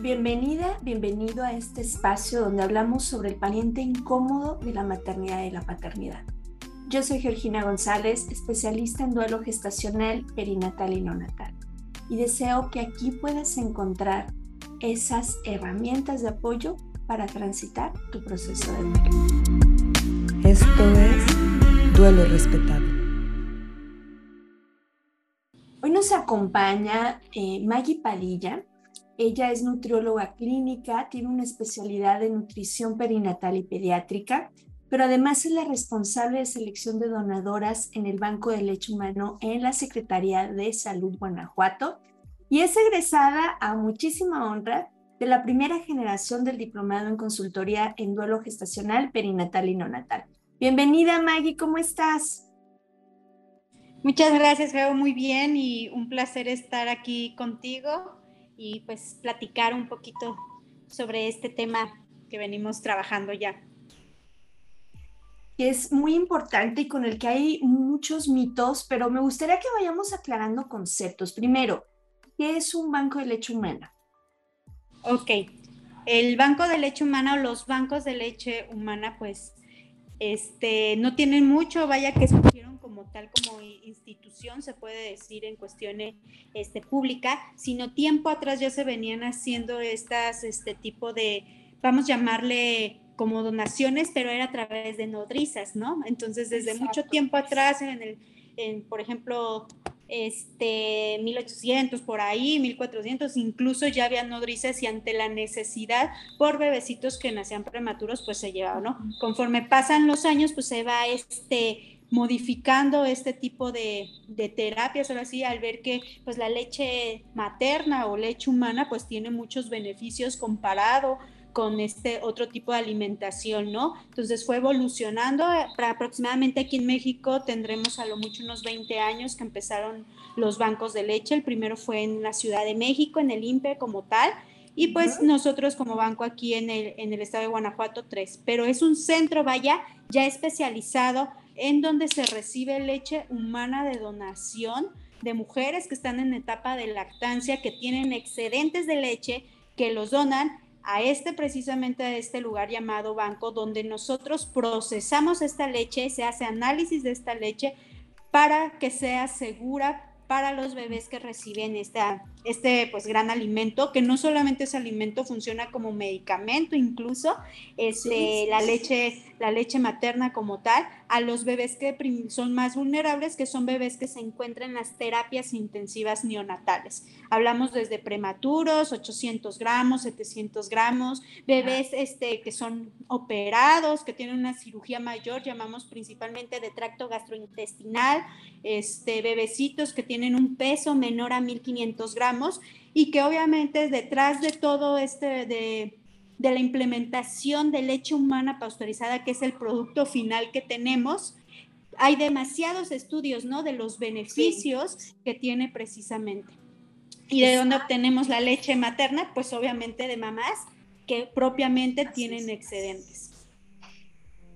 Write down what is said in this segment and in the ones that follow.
Bienvenida, bienvenido a este espacio donde hablamos sobre el pariente incómodo de la maternidad y la paternidad. Yo soy Georgina González, especialista en duelo gestacional, perinatal y neonatal, y deseo que aquí puedas encontrar esas herramientas de apoyo para transitar tu proceso de duelo. Esto es Duelo Respetado. Hoy nos acompaña eh, Maggie Padilla, ella es nutrióloga clínica, tiene una especialidad de nutrición perinatal y pediátrica, pero además es la responsable de selección de donadoras en el Banco de Leche Humano en la Secretaría de Salud Guanajuato y es egresada a muchísima honra de la primera generación del diplomado en consultoría en duelo gestacional, perinatal y neonatal. Bienvenida Maggie, ¿cómo estás? Muchas gracias, Geo, muy bien y un placer estar aquí contigo y pues platicar un poquito sobre este tema que venimos trabajando ya. Es muy importante y con el que hay muchos mitos, pero me gustaría que vayamos aclarando conceptos. Primero, ¿qué es un banco de leche humana? Ok, el banco de leche humana o los bancos de leche humana, pues, este, no tienen mucho, vaya que surgieron como tal como institución, se puede decir en cuestiones este, pública, sino tiempo atrás ya se venían haciendo estas, este tipo de, vamos a llamarle como donaciones, pero era a través de nodrizas, ¿no? Entonces, desde mucho tiempo atrás, en el, en, por ejemplo, este 1800 por ahí, 1400, incluso ya había nodrizas y ante la necesidad por bebecitos que nacían prematuros, pues se llevaba, ¿no? Conforme pasan los años, pues se va este modificando este tipo de, terapias, ahora sí, al ver que pues la leche materna o leche humana pues tiene muchos beneficios comparado con este otro tipo de alimentación, ¿no? Entonces fue evolucionando, para aproximadamente aquí en México tendremos a lo mucho unos 20 años que empezaron los bancos de leche, el primero fue en la Ciudad de México, en el INPE como tal, y pues nosotros como banco aquí en el, en el estado de Guanajuato, tres, pero es un centro, vaya, ya especializado en donde se recibe leche humana de donación de mujeres que están en etapa de lactancia, que tienen excedentes de leche, que los donan a este precisamente a este lugar llamado banco, donde nosotros procesamos esta leche, se hace análisis de esta leche para que sea segura para los bebés que reciben esta, este pues gran alimento, que no solamente ese alimento funciona como medicamento, incluso este, la leche, la leche materna como tal, a los bebés que son más vulnerables, que son bebés que se encuentran en las terapias intensivas neonatales. Hablamos desde prematuros, 800 gramos, 700 gramos, bebés este, que son operados, que tienen una cirugía mayor, llamamos principalmente de tracto gastrointestinal, este, bebecitos que tienen un peso menor a 1500 gramos y que obviamente detrás de todo este de de la implementación de leche humana pasteurizada, que es el producto final que tenemos, hay demasiados estudios, ¿no? De los beneficios que tiene precisamente. ¿Y de dónde obtenemos la leche materna? Pues obviamente de mamás que propiamente tienen excedentes.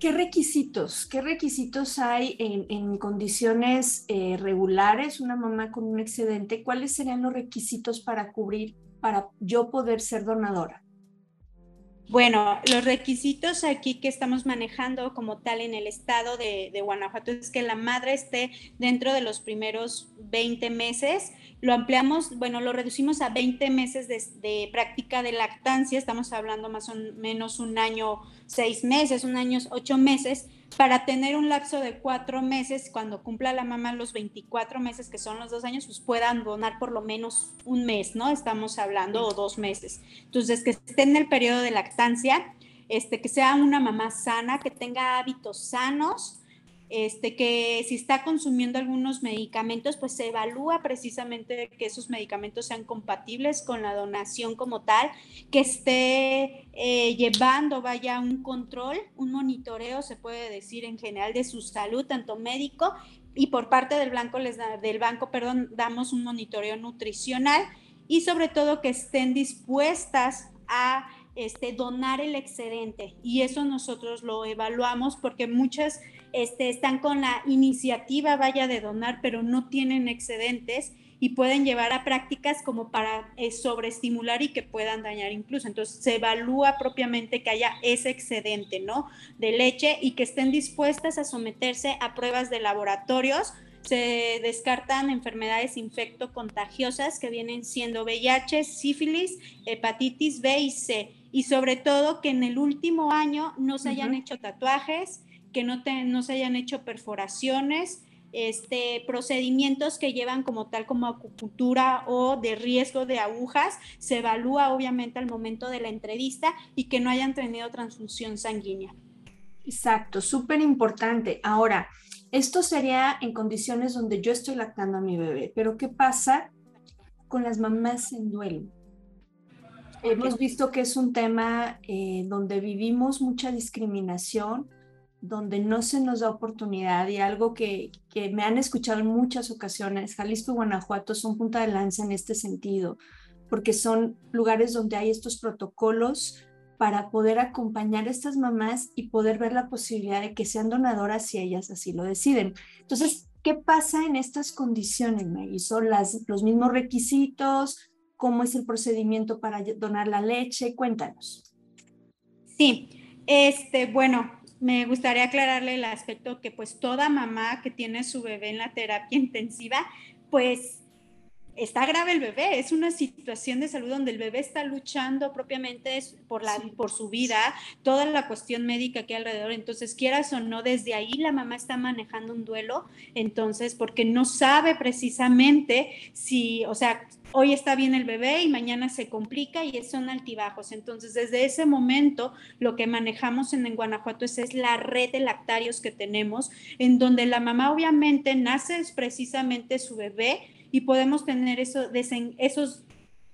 ¿Qué requisitos? ¿Qué requisitos hay en, condiciones eh, regulares, una mamá con un excedente? ¿Cuáles serían los requisitos para cubrir, para yo poder ser donadora? Bueno, los requisitos aquí que estamos manejando como tal en el estado de, Guanajuato es que la madre esté dentro de los primeros 20 meses. Lo ampliamos, bueno, lo reducimos a 20 meses de, de práctica de lactancia. Estamos hablando más o menos un año, seis meses, un año, ocho meses para tener un lapso de cuatro meses, cuando cumpla la mamá los 24 meses, que son los dos años, pues puedan donar por lo menos un mes, ¿no? Estamos hablando, o dos meses. Entonces, que esté en el periodo de lactancia, este, que sea una mamá sana, que tenga hábitos sanos, este, que si está consumiendo algunos medicamentos, pues se evalúa precisamente que esos medicamentos sean compatibles con la donación como tal, que esté eh, llevando, vaya, un control, un monitoreo, se puede decir en general, de su salud, tanto médico y por parte del, blanco les del banco, perdón, damos un monitoreo nutricional y sobre todo que estén dispuestas a este, donar el excedente. Y eso nosotros lo evaluamos porque muchas este, están con la iniciativa, vaya, de donar, pero no tienen excedentes y pueden llevar a prácticas como para eh, sobreestimular y que puedan dañar incluso. Entonces se evalúa propiamente que haya ese excedente, ¿no? De leche y que estén dispuestas a someterse a pruebas de laboratorios se descartan enfermedades infecto-contagiosas que vienen siendo VIH, sífilis, hepatitis B y C. Y sobre todo que en el último año no se hayan hecho tatuajes, que no, no se hayan hecho perforaciones, este, procedimientos que llevan como tal como acupuntura o de riesgo de agujas, se evalúa obviamente al momento de la entrevista y que no hayan tenido transfusión sanguínea. Exacto, súper importante. Ahora, esto sería en condiciones donde yo estoy lactando a mi bebé, pero ¿qué pasa con las mamás en duelo? Hemos visto que es un tema eh, donde vivimos mucha discriminación, donde no se nos da oportunidad y algo que, que, me han escuchado en muchas ocasiones, Jalisco y Guanajuato son punta de lanza en este sentido, porque son lugares donde hay estos protocolos para poder acompañar a estas mamás y poder ver la posibilidad de que sean donadoras si ellas así lo deciden. Entonces, ¿qué pasa en estas condiciones, Maggie? ¿Son las, los mismos requisitos? ¿Cómo es el procedimiento para donar la leche? Cuéntanos. Sí, este, bueno, me gustaría aclararle el aspecto que pues toda mamá que tiene su bebé en la terapia intensiva, pues está grave el bebé, es una situación de salud donde el bebé está luchando propiamente por, la, por su vida, toda la cuestión médica que hay alrededor, entonces quieras o no, desde ahí la mamá está manejando un duelo, entonces porque no sabe precisamente si, o sea, hoy está bien el bebé y mañana se complica y son altibajos. Entonces, desde ese momento, lo que manejamos en, Guanajuato es, es, la red de lactarios que tenemos, en donde la mamá obviamente nace precisamente su bebé, y podemos tener eso, esos,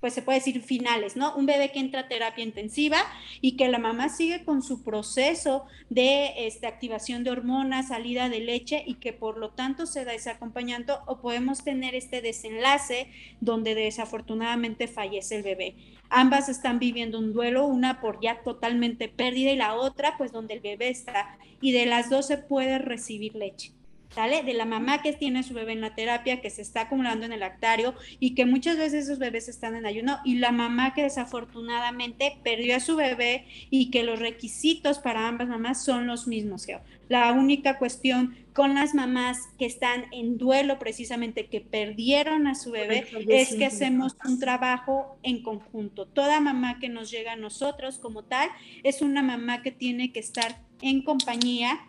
pues se puede decir finales, ¿no? Un bebé que entra a terapia intensiva y que la mamá sigue con su proceso de este, activación de hormonas, salida de leche y que por lo tanto se da ese acompañamiento o podemos tener este desenlace donde desafortunadamente fallece el bebé. Ambas están viviendo un duelo, una por ya totalmente pérdida y la otra pues donde el bebé está y de las dos se puede recibir leche. ¿Sale? De la mamá que tiene su bebé en la terapia, que se está acumulando en el lactario y que muchas veces esos bebés están en ayuno y la mamá que desafortunadamente perdió a su bebé y que los requisitos para ambas mamás son los mismos, Geo. La única cuestión con las mamás que están en duelo precisamente, que perdieron a su bebé, es que hacemos un trabajo en conjunto. Toda mamá que nos llega a nosotros como tal es una mamá que tiene que estar en compañía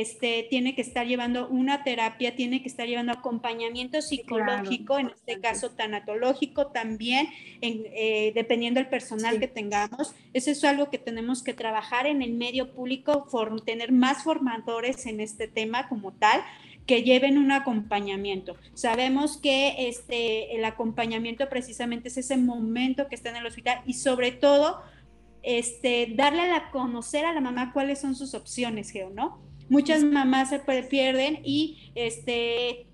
este, tiene que estar llevando una terapia, tiene que estar llevando acompañamiento psicológico, en este caso tanatológico también, eh, dependiendo del personal que tengamos. Eso es algo que tenemos que trabajar en el medio público, tener más formadores en este tema como tal que lleven un acompañamiento. Sabemos que este, el acompañamiento precisamente es ese momento que está en el hospital y sobre todo este, darle a conocer a la mamá cuáles son sus opciones, Geo, ¿no? Muchas mamás se pierden y este,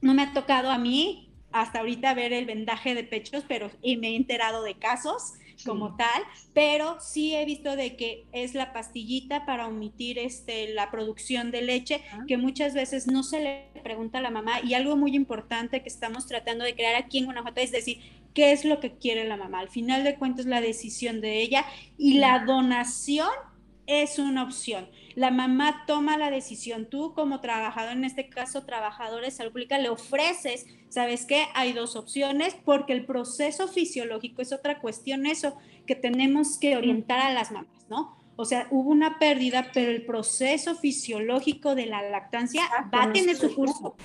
no me ha tocado a mí hasta ahorita ver el vendaje de pechos, pero y me he enterado de casos como tal, pero sí he visto de que es la pastillita para omitir este, la producción de leche, ah. que muchas veces no se le pregunta a la mamá y algo muy importante que estamos tratando de crear aquí en Guanajuato es decir, ¿qué es lo que quiere la mamá? Al final de cuentas la decisión de ella y la donación es una opción. La mamá toma la decisión. Tú como trabajador, en este caso trabajador de salud pública, le ofreces, ¿sabes qué? Hay dos opciones porque el proceso fisiológico es otra cuestión, eso que tenemos que orientar a las mamás, ¿no? O sea, hubo una pérdida, pero el proceso fisiológico de la lactancia va a tener su curso.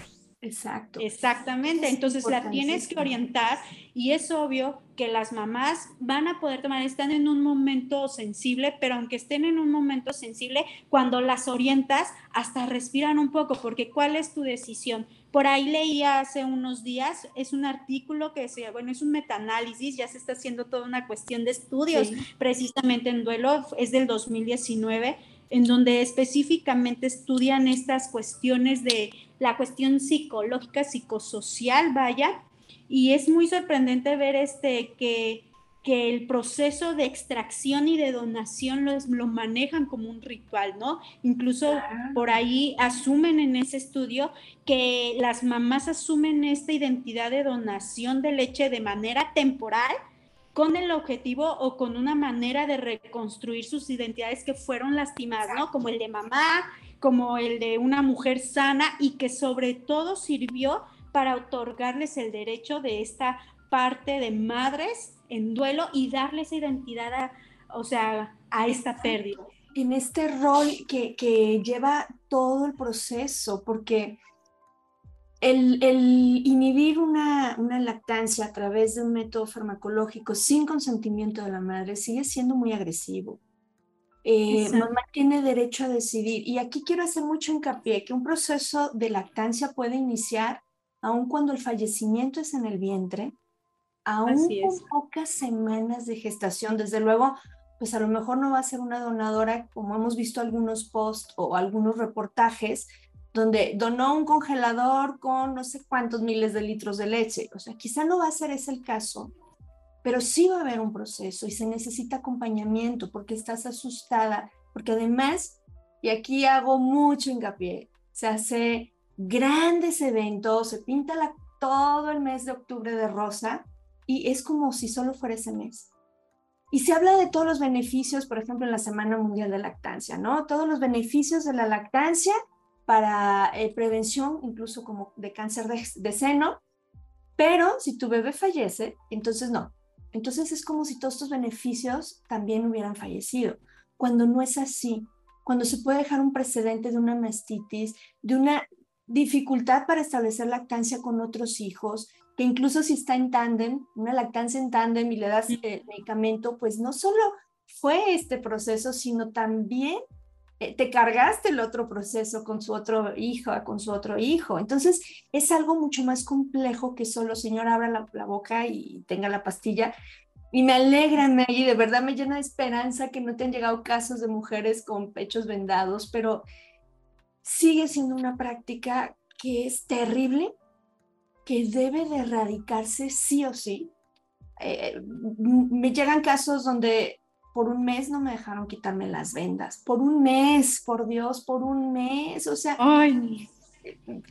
Exacto. Exactamente. Entonces la tienes que orientar y es obvio que las mamás van a poder tomar, están en un momento sensible, pero aunque estén en un momento sensible, cuando las orientas, hasta respiran un poco, porque ¿cuál es tu decisión? Por ahí leía hace unos días, es un artículo que decía, bueno, es un metaanálisis, ya se está haciendo toda una cuestión de estudios precisamente en duelo, es del 2019 en donde específicamente estudian estas cuestiones de la cuestión psicológica, psicosocial, vaya, y es muy sorprendente ver este que que el proceso de extracción y de donación lo, lo manejan como un ritual, ¿no? Incluso por ahí asumen en ese estudio que las mamás asumen esta identidad de donación de leche de manera temporal con el objetivo o con una manera de reconstruir sus identidades que fueron lastimadas, ¿no? Como el de mamá, como el de una mujer sana y que sobre todo sirvió para otorgarles el derecho de esta parte de madres en duelo y darles identidad a, o sea, a esta pérdida. En este rol que, que lleva todo el proceso, porque el, el inhibir una, una, lactancia a través de un método farmacológico sin consentimiento de la madre sigue siendo muy agresivo. Eh, mamá tiene derecho a decidir. Y aquí quiero hacer mucho hincapié que un proceso de lactancia puede iniciar aun cuando el fallecimiento es en el vientre, aún con pocas semanas de gestación, desde luego, pues a lo mejor no va a ser una donadora, como hemos visto algunos posts o algunos reportajes, donde donó un congelador con no sé cuántos miles de litros de leche. O sea, quizá no va a ser ese el caso, pero sí va a haber un proceso y se necesita acompañamiento porque estás asustada, porque además, y aquí hago mucho hincapié, se hace grandes eventos, se pinta la, todo el mes de octubre de rosa, y es como si solo fuera ese mes. Y se habla de todos los beneficios, por ejemplo, en la Semana Mundial de Lactancia, ¿no? Todos los beneficios de la lactancia para eh, prevención, incluso como de cáncer de, de seno, pero si tu bebé fallece, entonces no. Entonces es como si todos estos beneficios también hubieran fallecido, cuando no es así, cuando se puede dejar un precedente de una mastitis, de una dificultad para establecer lactancia con otros hijos, que incluso si está en tándem, una lactancia en tándem y le das el medicamento, pues no solo fue este proceso, sino también eh, te cargaste el otro proceso con su otro hijo, con su otro hijo. Entonces es algo mucho más complejo que solo, señor, abra la, boca y tenga la pastilla. Y me alegra, y de verdad me llena de esperanza que no te han llegado casos de mujeres con pechos vendados, pero sigue siendo una práctica que es terrible que debe de erradicarse sí o sí. Eh, me llegan casos donde por un mes no me dejaron quitarme las vendas, por un mes, por Dios, por un mes, o sea, Ay.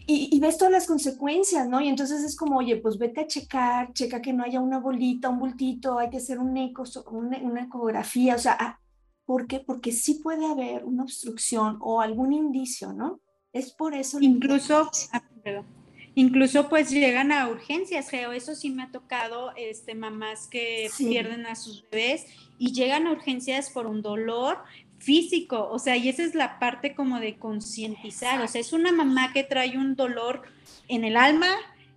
Y, ves todas las consecuencias, ¿no? Y entonces es como, oye, pues vete a checar, checa que no haya una bolita, un bultito, hay que hacer un eco, una, ecografía, o sea, ah, ¿por qué? Porque sí puede haber una obstrucción o algún indicio, ¿no? Es por eso. Incluso, ah, Incluso pues llegan a urgencias, Geo, eso sí me ha tocado, este, mamás que pierden a sus bebés y llegan a urgencias por un dolor físico, o sea, y esa es la parte como de concientizar, o sea, es una mamá que trae un dolor en el alma,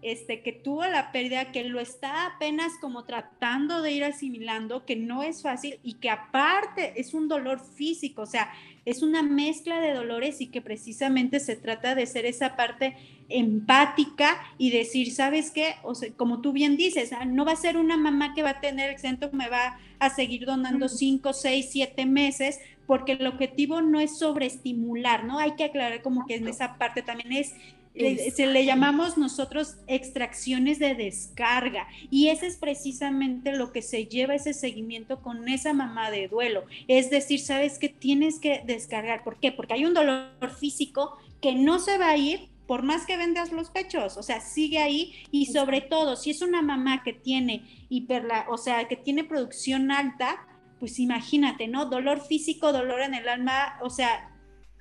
este, que tuvo la pérdida, que lo está apenas como tratando de ir asimilando, que no es fácil y que aparte es un dolor físico, o sea, es una mezcla de dolores y que precisamente se trata de ser esa parte empática y decir, ¿sabes qué? O sea, como tú bien dices, ah, no va a ser una mamá que va a tener exento, me va a seguir donando cinco, seis, siete meses, porque el objetivo no es sobreestimular, ¿no? Hay que aclarar como que en esa parte también es se le llamamos nosotros extracciones de descarga y ese es precisamente lo que se lleva ese seguimiento con esa mamá de duelo. Es decir, sabes que tienes que descargar. ¿Por qué? Porque hay un dolor físico que no se va a ir por más que vendas los pechos, o sea, sigue ahí y sobre todo si es una mamá que tiene hiperla, o sea, que tiene producción alta, pues imagínate, ¿no? Dolor físico, dolor en el alma, o sea,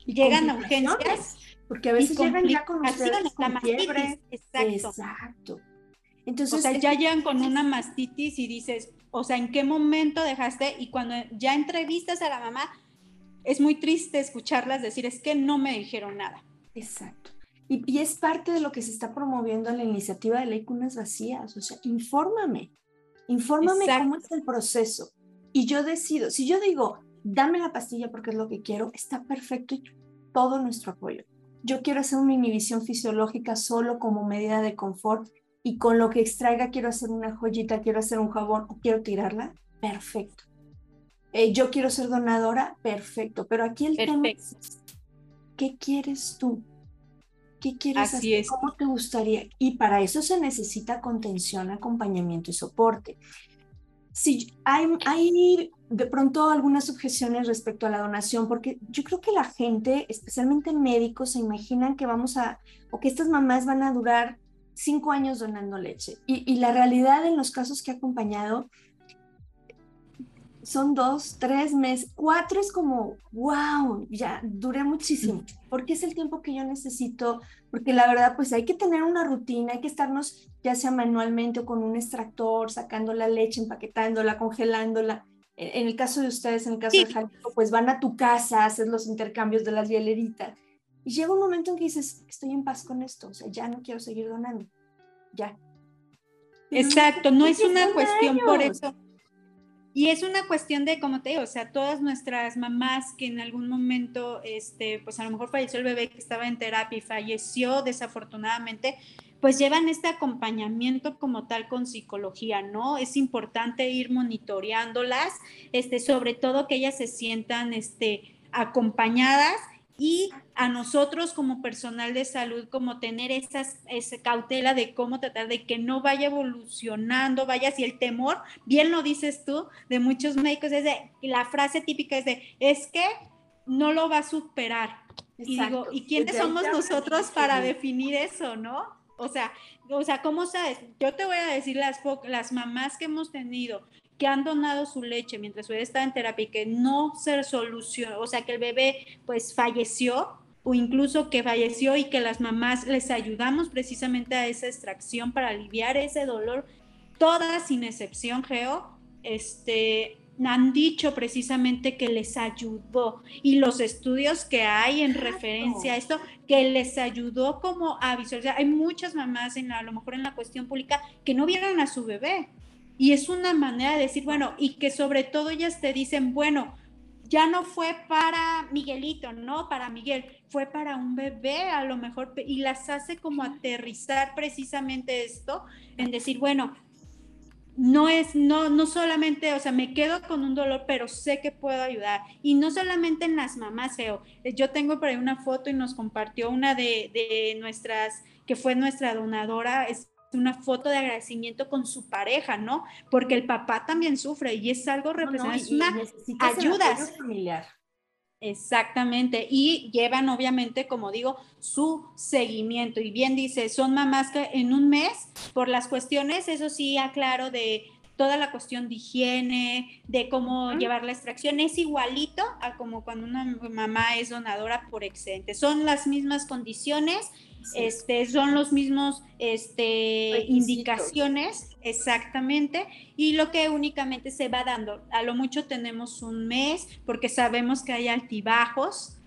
llegan a urgencias porque a veces llegan ya con ustedes con fiebre. Exacto. Exacto. Entonces, o sea, ya llegan con una mastitis y dices, o sea, ¿en qué momento dejaste? Y cuando ya entrevistas a la mamá, es muy triste escucharlas decir, es que no me dijeron nada. Exacto. Y, y es parte de lo que se está promoviendo en la iniciativa de ley Cunas Vacías. O sea, infórmame, infórmame cómo es el proceso. Y yo decido, si yo digo, dame la pastilla porque es lo que quiero, está perfecto y todo nuestro apoyo yo quiero hacer una inhibición fisiológica solo como medida de confort y con lo que extraiga quiero hacer una joyita, quiero hacer un jabón o quiero tirarla, perfecto. Eh, yo quiero ser donadora, perfecto. Pero aquí el tema es, ¿qué quieres tú? ¿Qué quieres hacer? ¿Cómo te gustaría? Y para eso se necesita contención, acompañamiento y soporte. Sí, hay, hay de pronto algunas objeciones respecto a la donación, porque yo creo que la gente, especialmente médicos, se imaginan que vamos a, o que estas mamás van a durar cinco años donando leche. Y, y la realidad en los casos que he acompañado son dos, tres meses, cuatro es como, wow, ya duré muchísimo, porque es el tiempo que yo necesito, porque la verdad, pues hay que tener una rutina, hay que estarnos ya sea manualmente o con un extractor, sacando la leche, empaquetándola, congelándola. En el caso de ustedes, en el caso de Jalisco, pues van a tu casa, haces los intercambios de las hieleritas. Y llega un momento en que dices, estoy en paz con esto, o sea, ya no quiero seguir donando, ya. Exacto, no es una cuestión por eso y es una cuestión de, como te digo, o sea, todas nuestras mamás que en algún momento, este, pues a lo mejor falleció el bebé que estaba en terapia y falleció desafortunadamente, pues llevan este acompañamiento como tal con psicología, ¿no? Es importante ir monitoreándolas, este, sobre todo que ellas se sientan, este, acompañadas y a nosotros como personal de salud, como tener esas, esa cautela de cómo tratar de que no vaya evolucionando, vaya si el temor, bien lo dices tú, de muchos médicos, es de, la frase típica es de, es que no lo va a superar. Y digo, ¿y quiénes somos nosotros para definir eso, no? O sea, o sea, ¿cómo sabes? Yo te voy a decir las, las mamás que hemos tenido que han donado su leche mientras su bebé estaba en terapia y que no se solucionó, o sea, que el bebé pues falleció o incluso que falleció y que las mamás les ayudamos precisamente a esa extracción para aliviar ese dolor, todas sin excepción, Geo, este, han dicho precisamente que les ayudó y los estudios que hay en referencia a esto, que les ayudó como a visualizar. Hay muchas mamás, en a lo mejor en la cuestión pública, que no vieron a su bebé. Y es una manera de decir, bueno, y que sobre todo ellas te dicen, bueno, ya no fue para Miguelito, no para Miguel, fue para un bebé a lo mejor, y las hace como aterrizar precisamente esto, en decir, bueno, no es, no, no solamente, o sea, me quedo con un dolor, pero sé que puedo ayudar. Y no solamente en las mamás, Feo. Yo tengo por ahí una foto y nos compartió una de, de nuestras, que fue nuestra donadora, es una foto de agradecimiento con su pareja, ¿no? Porque el papá también sufre y es algo representante, es una ayuda familiar. Exactamente, y llevan obviamente, como digo, su seguimiento. Y bien dice, son mamás que en un mes, por las cuestiones, eso sí, aclaro, de toda la cuestión de higiene, de cómo llevar la extracción, es igualito a como cuando una mamá es donadora por excedente. Son las mismas condiciones este, son los mismos este, indicaciones, exactamente, y lo que únicamente se va dando. A lo mucho tenemos un mes, porque sabemos que hay altibajos,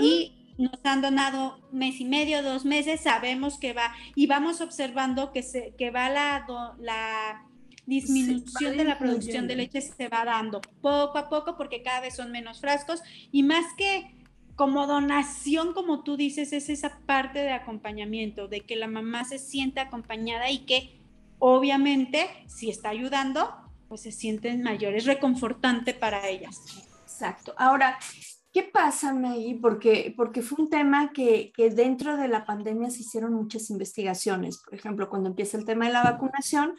y nos han donado mes y medio, dos meses, sabemos que va, y vamos observando que, se, que va la, la disminución de la producción de leche se va dando poco a poco porque cada vez son menos frascos y más que como donación, como tú dices, es esa parte de acompañamiento, de que la mamá se siente acompañada y que obviamente si está ayudando, pues se sienten mayores, reconfortante para ellas. Exacto. Ahora, ¿qué pasa, Maggie? Porque, porque fue un tema que, que dentro de la pandemia se hicieron muchas investigaciones. Por ejemplo, cuando empieza el tema de la vacunación,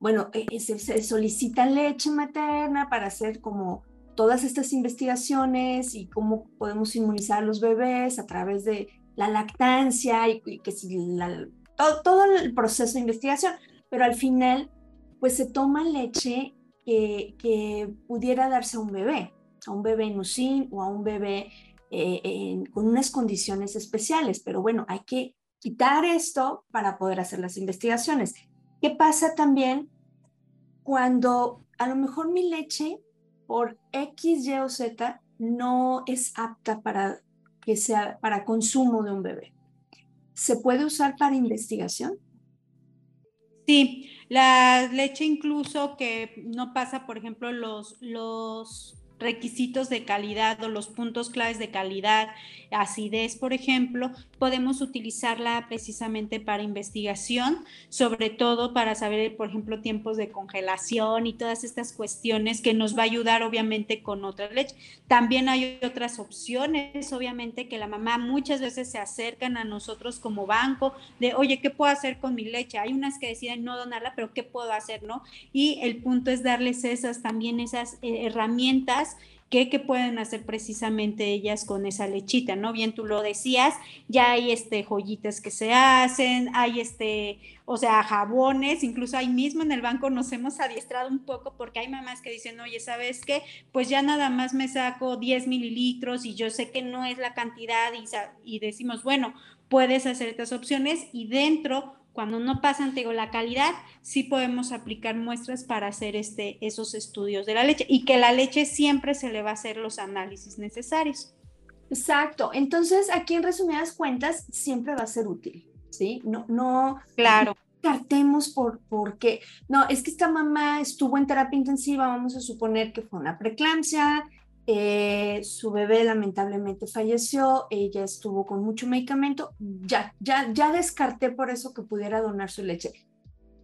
bueno, eh, se, se solicita leche materna para hacer como todas estas investigaciones y cómo podemos inmunizar a los bebés a través de la lactancia y, que todo, el proceso de investigación, pero al final pues se toma leche que, que pudiera darse a un bebé, a un bebé en UCIN o a un bebé eh, con unas condiciones especiales, pero bueno, hay que quitar esto para poder hacer las investigaciones. ¿Qué pasa también cuando a lo mejor mi leche por X, Y o Z no es apta para que sea para consumo de un bebé. ¿Se puede usar para investigación? Sí, la leche incluso que no pasa, por ejemplo, los, los requisitos de calidad o los puntos claves de calidad, acidez, por ejemplo, podemos utilizarla precisamente para investigación, sobre todo para saber, por ejemplo, tiempos de congelación y todas estas cuestiones que nos va a ayudar obviamente con otra leche. También hay otras opciones, obviamente, que la mamá muchas veces se acercan a nosotros como banco de, oye, ¿qué puedo hacer con mi leche? Hay unas que deciden no donarla, pero ¿qué puedo hacer? ¿No? Y el punto es darles esas también esas eh, herramientas ¿Qué, pueden hacer precisamente ellas con esa lechita, ¿no? Bien tú lo decías, ya hay este joyitas que se hacen, hay este, o sea, jabones, incluso ahí mismo en el banco nos hemos adiestrado un poco porque hay mamás que dicen, oye, ¿sabes qué? Pues ya nada más me saco 10 mililitros y yo sé que no es la cantidad y decimos, bueno, puedes hacer estas opciones y dentro cuando no pasan, te digo, la calidad, sí podemos aplicar muestras para hacer este, esos estudios de la leche y que la leche siempre se le va a hacer los análisis necesarios. Exacto. Entonces, aquí en resumidas cuentas, siempre va a ser útil, ¿sí? No, no. Claro. Cartemos por, porque, no, es que esta mamá estuvo en terapia intensiva, vamos a suponer que fue una preeclampsia, eh, su bebé lamentablemente falleció, ella estuvo con mucho medicamento, ya, ya, ya descarté por eso que pudiera donar su leche.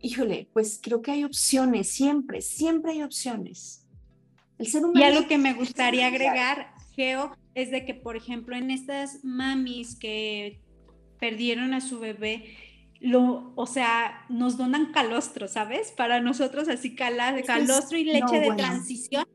Híjole, pues creo que hay opciones, siempre, siempre hay opciones. El ser humano y algo que me gustaría agregar, Geo, es de que, por ejemplo, en estas mamis que perdieron a su bebé, lo, o sea, nos donan calostro, ¿sabes? Para nosotros así calostro y leche de transición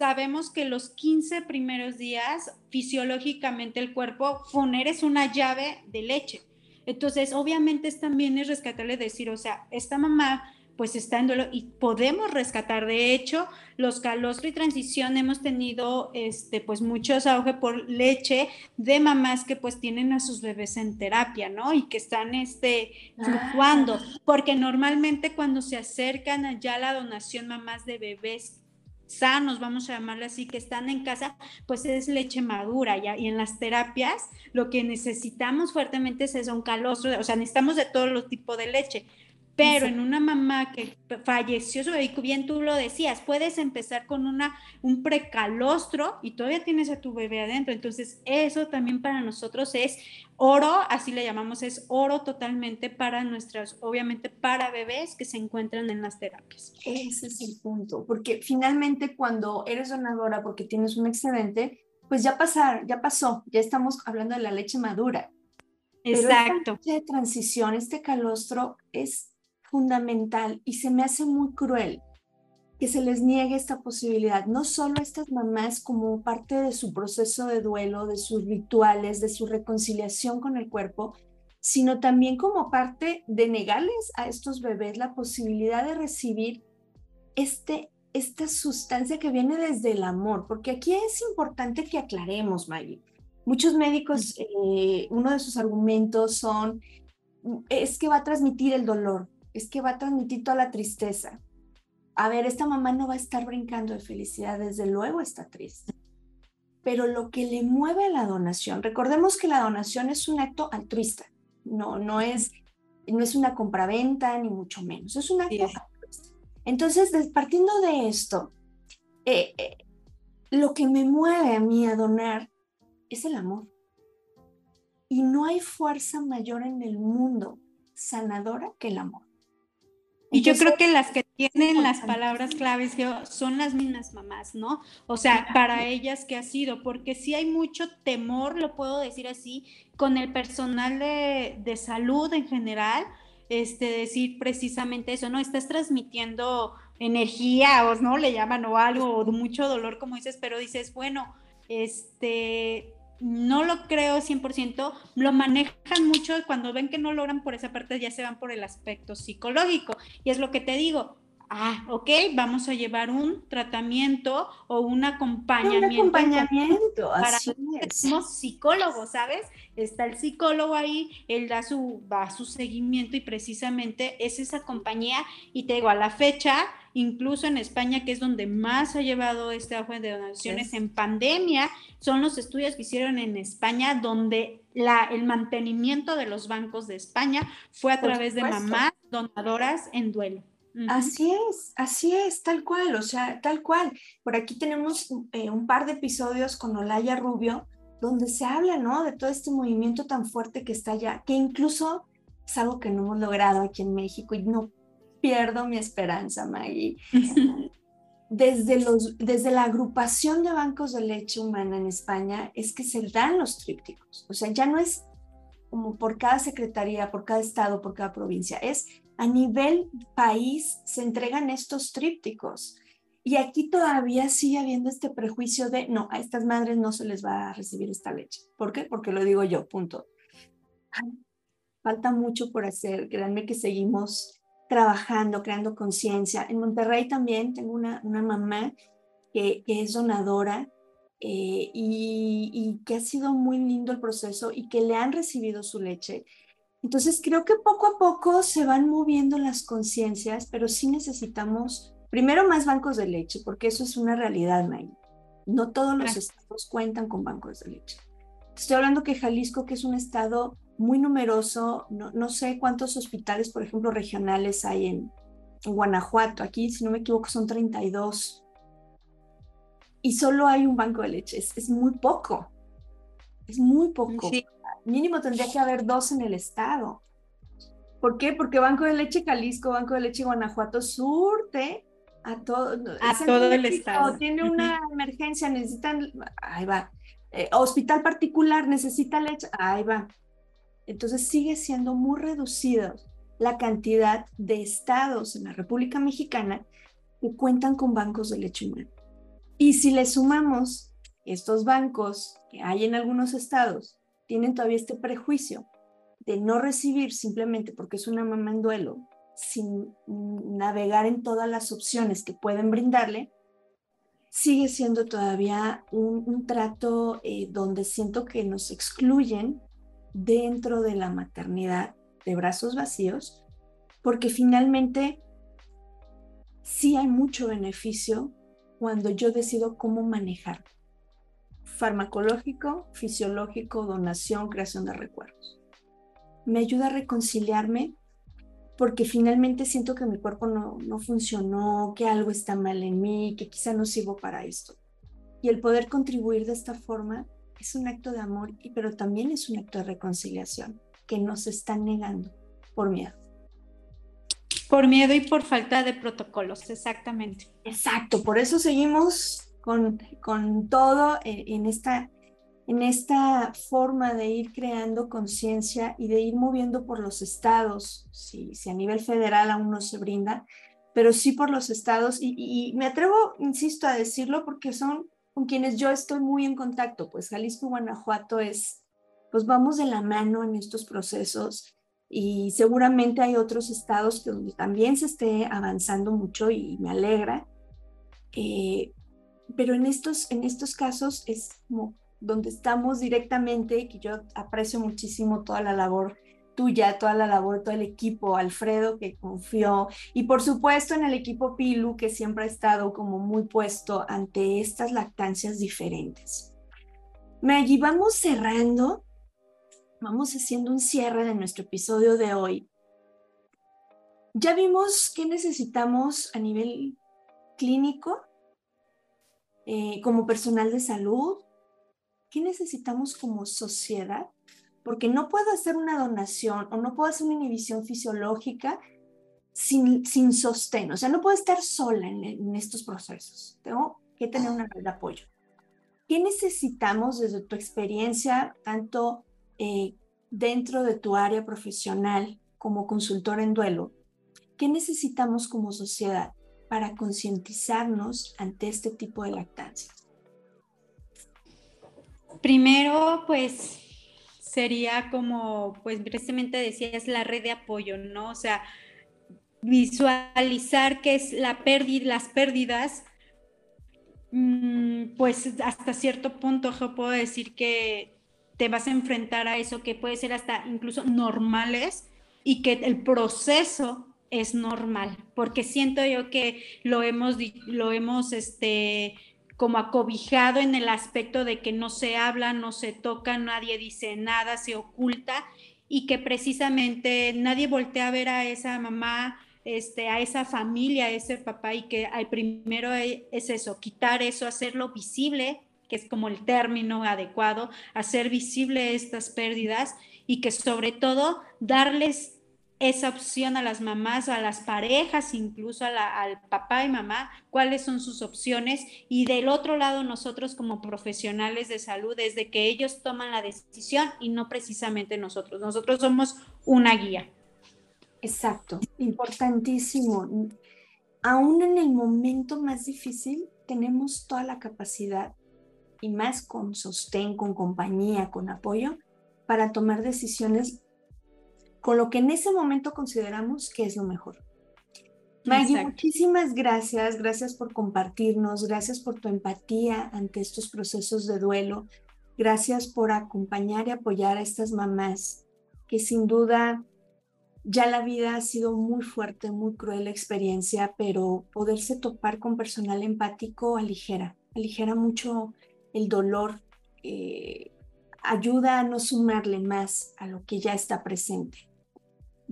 sabemos que los 15 primeros días fisiológicamente el cuerpo poner es una llave de leche. Entonces, obviamente también es rescatarle decir, o sea, esta mamá pues está en duelo y podemos rescatar. De hecho, los calostro y transición hemos tenido este pues muchos auge por leche de mamás que pues tienen a sus bebés en terapia, ¿no? Y que están este fluctuando, ah. porque normalmente cuando se acercan ya a la donación mamás de bebés sanos, vamos a llamarle así, que están en casa, pues es leche madura, ¿ya? Y en las terapias lo que necesitamos fuertemente es un calostro, o sea, necesitamos de todos los tipos de leche. Pero en una mamá que falleció su bebé, bien tú lo decías, puedes empezar con una, un precalostro y todavía tienes a tu bebé adentro. Entonces, eso también para nosotros es oro, así le llamamos, es oro totalmente para nuestras, obviamente para bebés que se encuentran en las terapias. Ese es el punto, porque finalmente cuando eres donadora porque tienes un excedente, pues ya pasar, ya pasó, ya estamos hablando de la leche madura. Exacto. Pero de transición, este calostro es fundamental y se me hace muy cruel que se les niegue esta posibilidad, no solo a estas mamás como parte de su proceso de duelo, de sus rituales, de su reconciliación con el cuerpo, sino también como parte de negarles a estos bebés la posibilidad de recibir este, esta sustancia que viene desde el amor, porque aquí es importante que aclaremos, Maggie. Muchos médicos, eh, uno de sus argumentos son, es que va a transmitir el dolor, es que va a transmitir toda la tristeza. A ver, esta mamá no va a estar brincando de felicidad, desde luego está triste. Pero lo que le mueve a la donación, recordemos que la donación es un acto altruista, no, no, es, no es una compraventa ni mucho menos, es un acto altruista. Entonces, partiendo de esto, eh, eh, lo que me mueve a mí a donar es el amor. Y no hay fuerza mayor en el mundo sanadora que el amor. Y yo creo que las que tienen las palabras claves son las mismas mamás, ¿no? O sea, para ellas que ha sido, porque sí hay mucho temor, lo puedo decir así, con el personal de, de salud en general, este, decir precisamente eso, ¿no? Estás transmitiendo energía o no le llaman o algo, o mucho dolor, como dices, pero dices, bueno, este, no lo creo 100%, lo manejan mucho cuando ven que no logran por esa parte ya se van por el aspecto psicológico. Y es lo que te digo, ah, ok, vamos a llevar un tratamiento o un acompañamiento. Un acompañamiento, para Somos psicólogos, ¿sabes? Está el psicólogo ahí, él da su, va su seguimiento y precisamente es esa compañía y te digo, a la fecha incluso en España, que es donde más ha llevado este auge de donaciones en pandemia, son los estudios que hicieron en España, donde la, el mantenimiento de los bancos de España fue a través de mamás donadoras en duelo. Así es, así es, tal cual, o sea, tal cual. Por aquí tenemos eh, un par de episodios con Olaya Rubio donde se habla, ¿no? De todo este movimiento tan fuerte que está allá, que incluso es algo que no hemos logrado aquí en México y no pierdo mi esperanza, Maggie. Desde, los, desde la agrupación de bancos de leche humana en España es que se dan los trípticos. O sea, ya no es como por cada secretaría, por cada estado, por cada provincia, es a nivel país se entregan estos trípticos. Y aquí todavía sigue habiendo este prejuicio de, no, a estas madres no se les va a recibir esta leche. ¿Por qué? Porque lo digo yo, punto. Falta mucho por hacer. Créanme que seguimos trabajando, creando conciencia. En Monterrey también tengo una, una mamá que, es donadora eh, y que ha sido muy lindo el proceso y que le han recibido su leche entonces creo que poco a poco se van moviendo las conciencias, pero sí necesitamos primero más bancos de leche, porque eso es una realidad, May. No todos los estados cuentan con bancos de leche. Estoy hablando que Jalisco, que es un estado muy numeroso, no, sé cuántos hospitales, por ejemplo, regionales hay en, Guanajuato. Aquí, si no me equivoco, son 32. Y solo hay un banco de leche. Es, es muy poco. Es muy poco. Sí mínimo tendría que haber dos en el estado. ¿Por qué? Porque Banco de Leche Jalisco, Banco de Leche Guanajuato surte a todo, a todo el estado. Tiene una emergencia, necesitan, ahí va. Eh, hospital particular necesita leche, ahí va. Entonces sigue siendo muy reducida la cantidad de estados en la República Mexicana que cuentan con bancos de leche humana. Y si le sumamos estos bancos que hay en algunos estados tienen todavía este prejuicio de no recibir simplemente porque es una mamá en duelo, sin navegar en todas las opciones que pueden brindarle, sigue siendo todavía un, trato eh, donde siento que nos excluyen dentro de la maternidad de brazos vacíos, porque finalmente sí hay mucho beneficio cuando yo decido cómo manejar farmacológico, fisiológico, donación, creación de recuerdos. Me ayuda a reconciliarme porque finalmente siento que mi cuerpo no, no funcionó, que algo está mal en mí, que quizá no sirvo para esto. Y el poder contribuir de esta forma es un acto de amor, pero también es un acto de reconciliación que nos están negando por miedo. Por miedo y por falta de protocolos, exactamente. Exacto, por eso seguimos con, con todo eh, en esta, en esta forma de ir creando conciencia y de ir moviendo por los estados, si, si, a nivel federal aún no se brinda, pero sí por los estados. Y, me atrevo, insisto, a decirlo porque son con quienes yo estoy muy en contacto, pues Jalisco y Guanajuato es, pues vamos de la mano en estos procesos y seguramente hay otros estados que donde también se esté avanzando mucho y me alegra. Eh, pero en estos, en estos casos es como donde estamos directamente, que yo aprecio muchísimo toda la labor tuya, toda la labor, todo el equipo, Alfredo que confió y por supuesto en el equipo Pilu que siempre ha estado como muy puesto ante estas lactancias diferentes. Maggie, vamos cerrando, vamos haciendo un cierre de nuestro episodio de hoy. Ya vimos qué necesitamos a nivel clínico eh, como personal de salud? ¿Qué necesitamos como sociedad? Porque no puedo hacer una donación o no puedo hacer una inhibición fisiológica sin, sin sostén. O sea, no puedo estar sola en, estos procesos. Tengo que tener una red de apoyo. ¿Qué necesitamos desde tu experiencia, tanto eh, dentro de tu área profesional como consultor en duelo? ¿Qué necesitamos como sociedad? Para concientizarnos ante este tipo de lactancia? Primero, pues sería como, pues precisamente decías, la red de apoyo, ¿no? O sea, visualizar qué es la pérdida, las pérdidas, mm, pues hasta cierto punto yo puedo decir que te vas a enfrentar a eso que puede ser hasta incluso normales y que el proceso es normal, porque siento yo que lo hemos, lo hemos, este, como acobijado en el aspecto de que no se habla, no se toca, nadie dice nada, se oculta y que precisamente nadie voltea a ver a esa mamá este, a esa familia, a ese papá y que al primero e, es eso, quitar eso, hacerlo visible, que es como el término adecuado, hacer visible estas pérdidas y que sobre todo darles esa opción a las mamás, a las parejas, incluso al papá y mamá, cuáles son sus opciones. Y del otro lado, nosotros como profesionales de salud, desde que ellos toman la decisión y no precisamente nosotros. Nosotros somos una guía. Exacto, importantísimo. Aún en el momento más difícil, tenemos toda la capacidad y más con sostén, con compañía, con apoyo, para tomar decisiones con lo que en ese momento consideramos que es lo mejor. Maggie, muchísimas gracias, gracias por compartirnos, gracias por tu empatía ante estos procesos de duelo, gracias por acompañar y apoyar a estas mamás que sin duda ya la vida ha sido muy fuerte, muy cruel la experiencia, pero poderse topar con personal empático aligera, aligera mucho el dolor, eh, ayuda a no sumarle más a lo que ya está presente.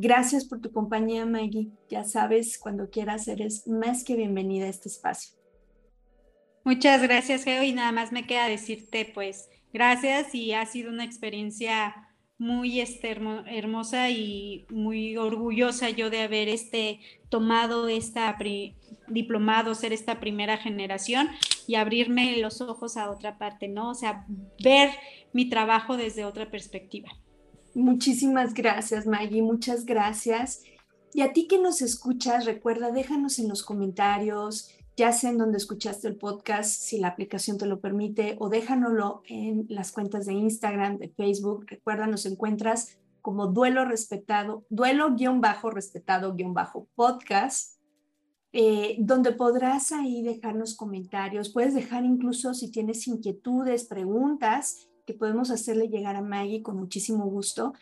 Gracias por tu compañía, Maggie. Ya sabes, cuando quieras, eres más que bienvenida a este espacio. Muchas gracias, Geo, y nada más me queda decirte, pues, gracias y ha sido una experiencia muy este, hermosa y muy orgullosa yo de haber este, tomado esta diplomado, ser esta primera generación y abrirme los ojos a otra parte, ¿no? O sea, ver mi trabajo desde otra perspectiva. Muchísimas gracias, Maggie, muchas gracias. Y a ti que nos escuchas, recuerda, déjanos en los comentarios, ya sea en donde escuchaste el podcast, si la aplicación te lo permite, o déjanoslo en las cuentas de Instagram, de Facebook. Recuerda, nos encuentras como duelo respetado, duelo-respetado-podcast, eh, donde podrás ahí dejarnos comentarios. Puedes dejar incluso si tienes inquietudes, preguntas que podemos hacerle llegar a Maggie con muchísimo gusto.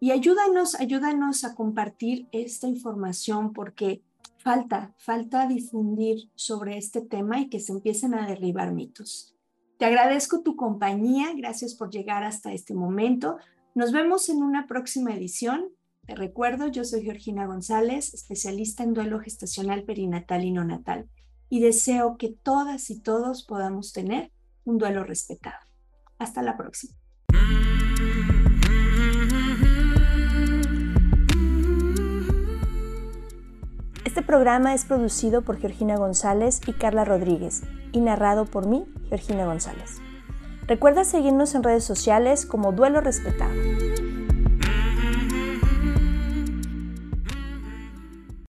Y ayúdanos, ayúdanos a compartir esta información porque falta, falta difundir sobre este tema y que se empiecen a derribar mitos. Te agradezco tu compañía, gracias por llegar hasta este momento. Nos vemos en una próxima edición. Te recuerdo, yo soy Georgina González, especialista en duelo gestacional perinatal y no natal, y deseo que todas y todos podamos tener un duelo respetado. Hasta la próxima. Este programa es producido por Georgina González y Carla Rodríguez y narrado por mí, Georgina González. Recuerda seguirnos en redes sociales como Duelo Respetado.